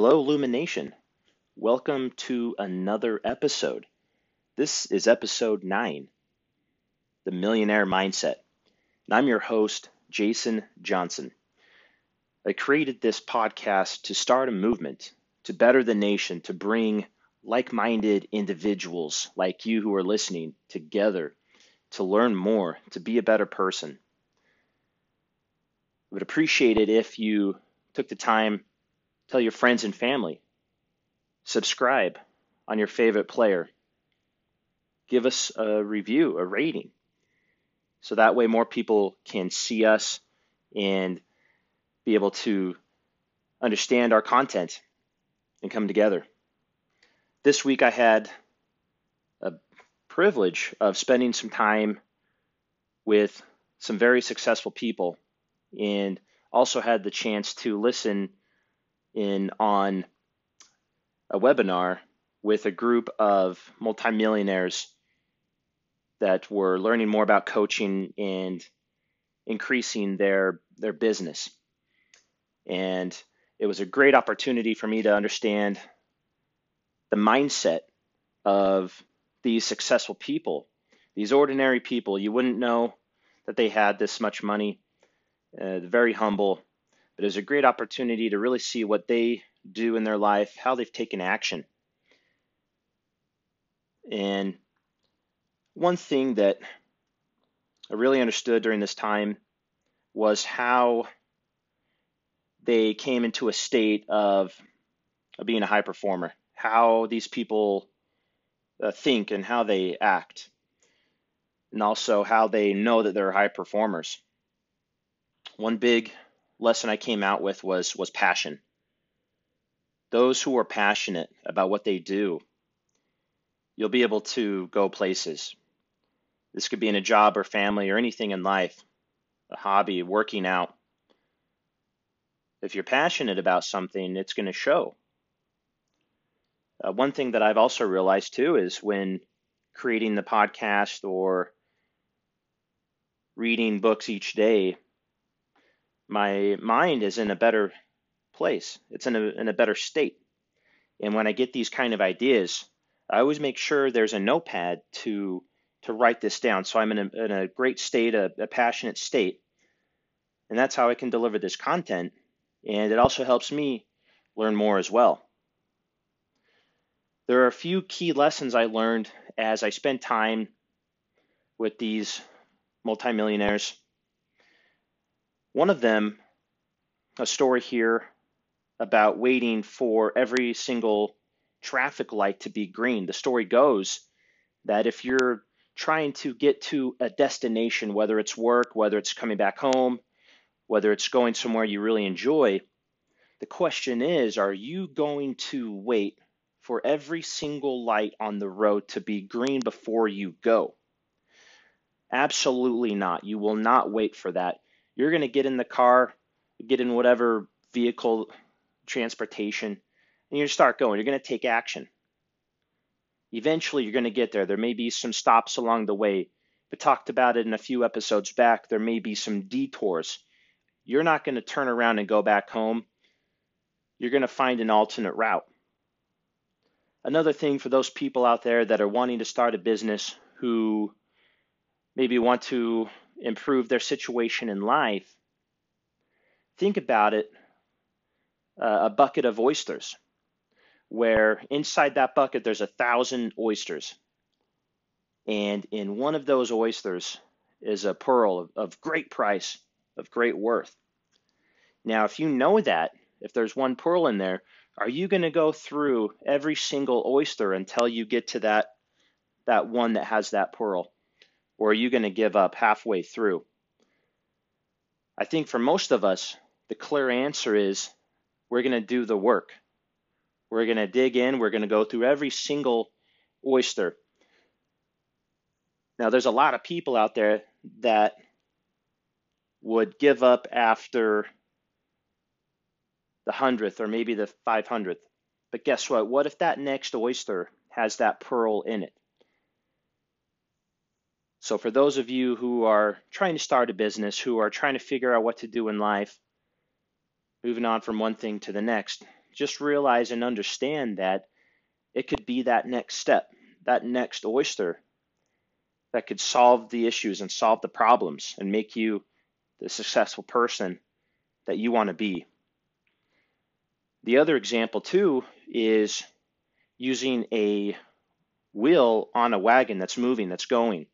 Hello, Illumination. Welcome to another episode. This is episode nine The Millionaire Mindset. And I'm your host, Jason Johnson. I created this podcast to start a movement to better the nation, to bring like minded individuals like you who are listening together to learn more, to be a better person. I would appreciate it if you took the time Tell your friends and family. Subscribe on your favorite player. Give us a review, a rating. So that way more people can see us and be able to understand our content and come together. This week I had a privilege of spending some time with some very successful people and also had the chance to listen in on a webinar with a group of multimillionaires that were learning more about coaching and increasing their their business. And it was a great opportunity for me to understand the mindset of these successful people, these ordinary people. You wouldn't know that they had this much money. Uh, very humble, but it was a great opportunity to really see what they do in their life, how they've taken action. And one thing that I really understood during this time was how they came into a state of, of being a high performer, how these people uh, think and how they act, and also how they know that they're high performers. One big lesson I came out with was was passion. Those who are passionate about what they do, you'll be able to go places. This could be in a job or family or anything in life, a hobby, working out. If you're passionate about something, it's going to show. Uh, one thing that I've also realized too is when creating the podcast or reading books each day, my mind is in a better place. It's in a, in a better state. And when I get these kind of ideas, I always make sure there's a notepad to to write this down. So I'm in a, in a great state, a, a passionate state. And that's how I can deliver this content. And it also helps me learn more as well. There are a few key lessons I learned as I spent time with these multimillionaires one of them, a story here about waiting for every single traffic light to be green. The story goes that if you're trying to get to a destination, whether it's work, whether it's coming back home, whether it's going somewhere you really enjoy, the question is are you going to wait for every single light on the road to be green before you go? Absolutely not. You will not wait for that you're going to get in the car, get in whatever vehicle transportation, and you start going. You're going to take action. Eventually, you're going to get there. There may be some stops along the way. We talked about it in a few episodes back. There may be some detours. You're not going to turn around and go back home. You're going to find an alternate route. Another thing for those people out there that are wanting to start a business who maybe want to improve their situation in life, think about it uh, a bucket of oysters, where inside that bucket there's a thousand oysters. And in one of those oysters is a pearl of, of great price, of great worth. Now, if you know that, if there's one pearl in there, are you going to go through every single oyster until you get to that that one that has that pearl? Or are you going to give up halfway through? I think for most of us, the clear answer is we're going to do the work. We're going to dig in, we're going to go through every single oyster. Now, there's a lot of people out there that would give up after the hundredth or maybe the 500th. But guess what? What if that next oyster has that pearl in it? So, for those of you who are trying to start a business, who are trying to figure out what to do in life, moving on from one thing to the next, just realize and understand that it could be that next step, that next oyster that could solve the issues and solve the problems and make you the successful person that you want to be. The other example, too, is using a wheel on a wagon that's moving, that's going.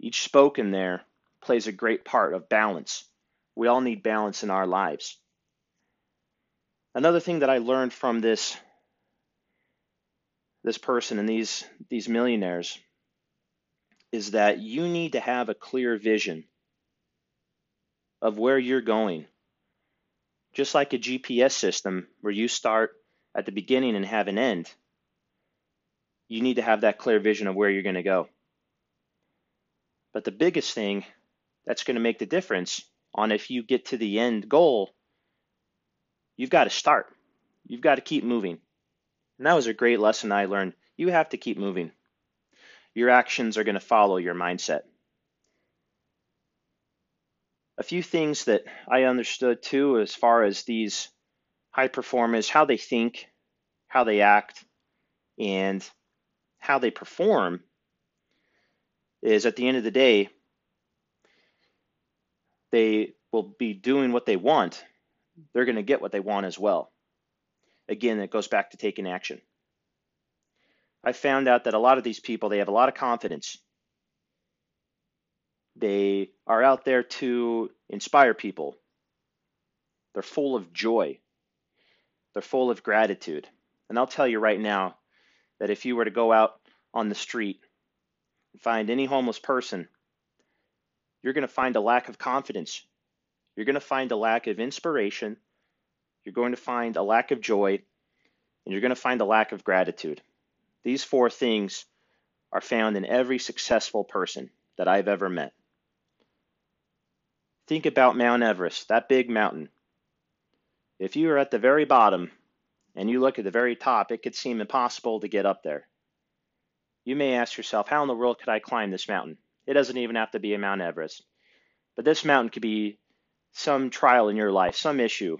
Each spoke in there plays a great part of balance. We all need balance in our lives. Another thing that I learned from this this person and these these millionaires is that you need to have a clear vision of where you're going. Just like a GPS system where you start at the beginning and have an end, you need to have that clear vision of where you're going to go. But the biggest thing that's going to make the difference on if you get to the end goal, you've got to start. You've got to keep moving. And that was a great lesson I learned. You have to keep moving. Your actions are going to follow your mindset. A few things that I understood too, as far as these high performers, how they think, how they act, and how they perform, is at the end of the day, they will be doing what they want. They're going to get what they want as well. Again, it goes back to taking action. I found out that a lot of these people, they have a lot of confidence. They are out there to inspire people. They're full of joy. They're full of gratitude. And I'll tell you right now that if you were to go out on the street find any homeless person, you're going to find a lack of confidence. You're going to find a lack of inspiration. You're going to find a lack of joy. And you're going to find a lack of gratitude. These four things are found in every successful person that I've ever met. Think about Mount Everest, that big mountain. If you are at the very bottom and you look at the very top, it could seem impossible to get up there. You may ask yourself, how in the world could I climb this mountain? It doesn't even have to be a Mount Everest. But this mountain could be some trial in your life, some issue,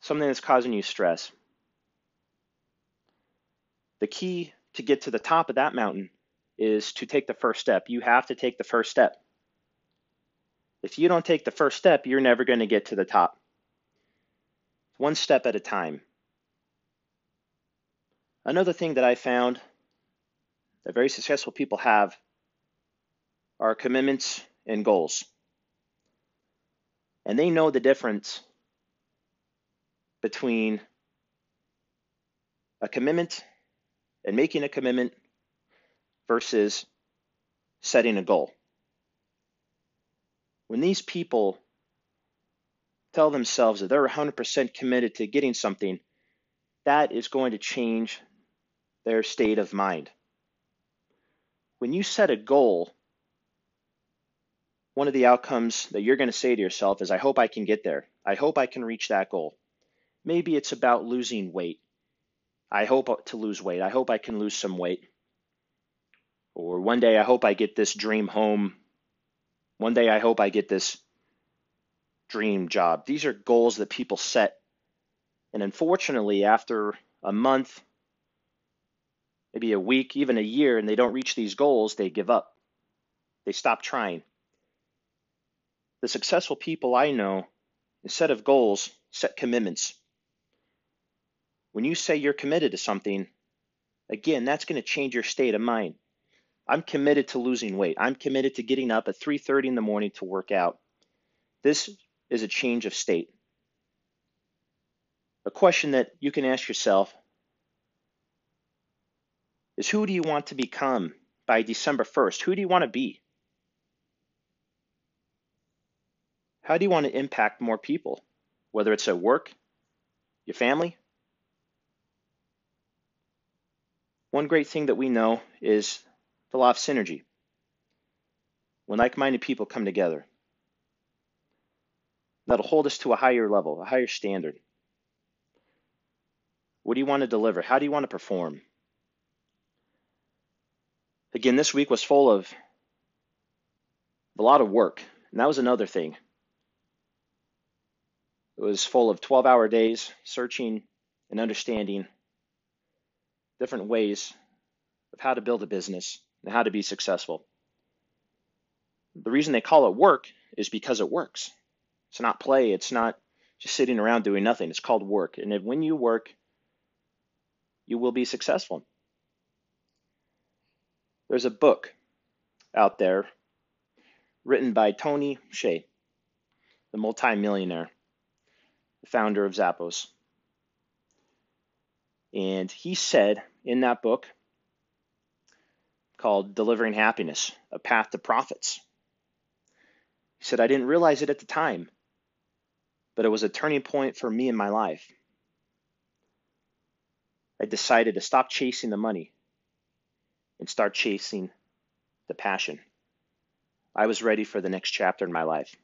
something that's causing you stress. The key to get to the top of that mountain is to take the first step. You have to take the first step. If you don't take the first step, you're never going to get to the top. One step at a time. Another thing that I found that very successful people have are commitments and goals. And they know the difference between a commitment and making a commitment versus setting a goal. When these people tell themselves that they're 100% committed to getting something, that is going to change their state of mind. When you set a goal, one of the outcomes that you're going to say to yourself is, I hope I can get there. I hope I can reach that goal. Maybe it's about losing weight. I hope to lose weight. I hope I can lose some weight. Or one day I hope I get this dream home. One day I hope I get this dream job. These are goals that people set. And unfortunately, after a month, maybe a week, even a year, and they don't reach these goals, they give up. They stop trying. The successful people I know, instead of goals, set commitments. When you say you're committed to something, again, that's going to change your state of mind. I'm committed to losing weight. I'm committed to getting up at 3:30 in the morning to work out. This is a change of state. A question that you can ask yourself is who do you want to become by December 1st? Who do you want to be? How do you want to impact more people? Whether it's at work, your family, One great thing that we know is the law of synergy. When like minded people come together, that'll hold us to a higher level, a higher standard. What do you want to deliver? How do you want to perform? Again, this week was full of a lot of work, and that was another thing. It was full of 12 hour days searching and understanding different ways of how to build a business and how to be successful. The reason they call it work is because it works. It's not play, it's not just sitting around doing nothing. It's called work. And when you work, you will be successful. There's a book out there written by Tony Hsieh, the multimillionaire, the founder of Zappos. And he said in that book called Delivering Happiness A Path to Profits, he said, I didn't realize it at the time, but it was a turning point for me in my life. I decided to stop chasing the money and start chasing the passion. I was ready for the next chapter in my life.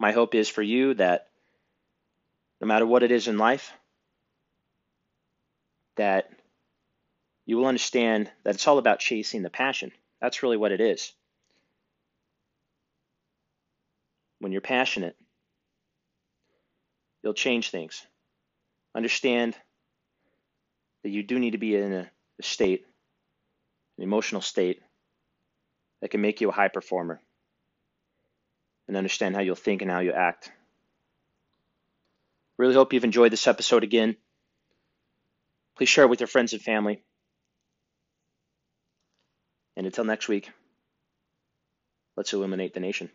My hope is for you that no matter what it is in life, that you will understand that it's all about chasing the passion. That's really what it is. When you're passionate, you'll change things. Understand that you do need to be in a, a state, an emotional state, that can make you a high performer and understand how you'll think and how you act. Really hope you've enjoyed this episode again. Please share it with your friends and family. And until next week, let's illuminate the nation.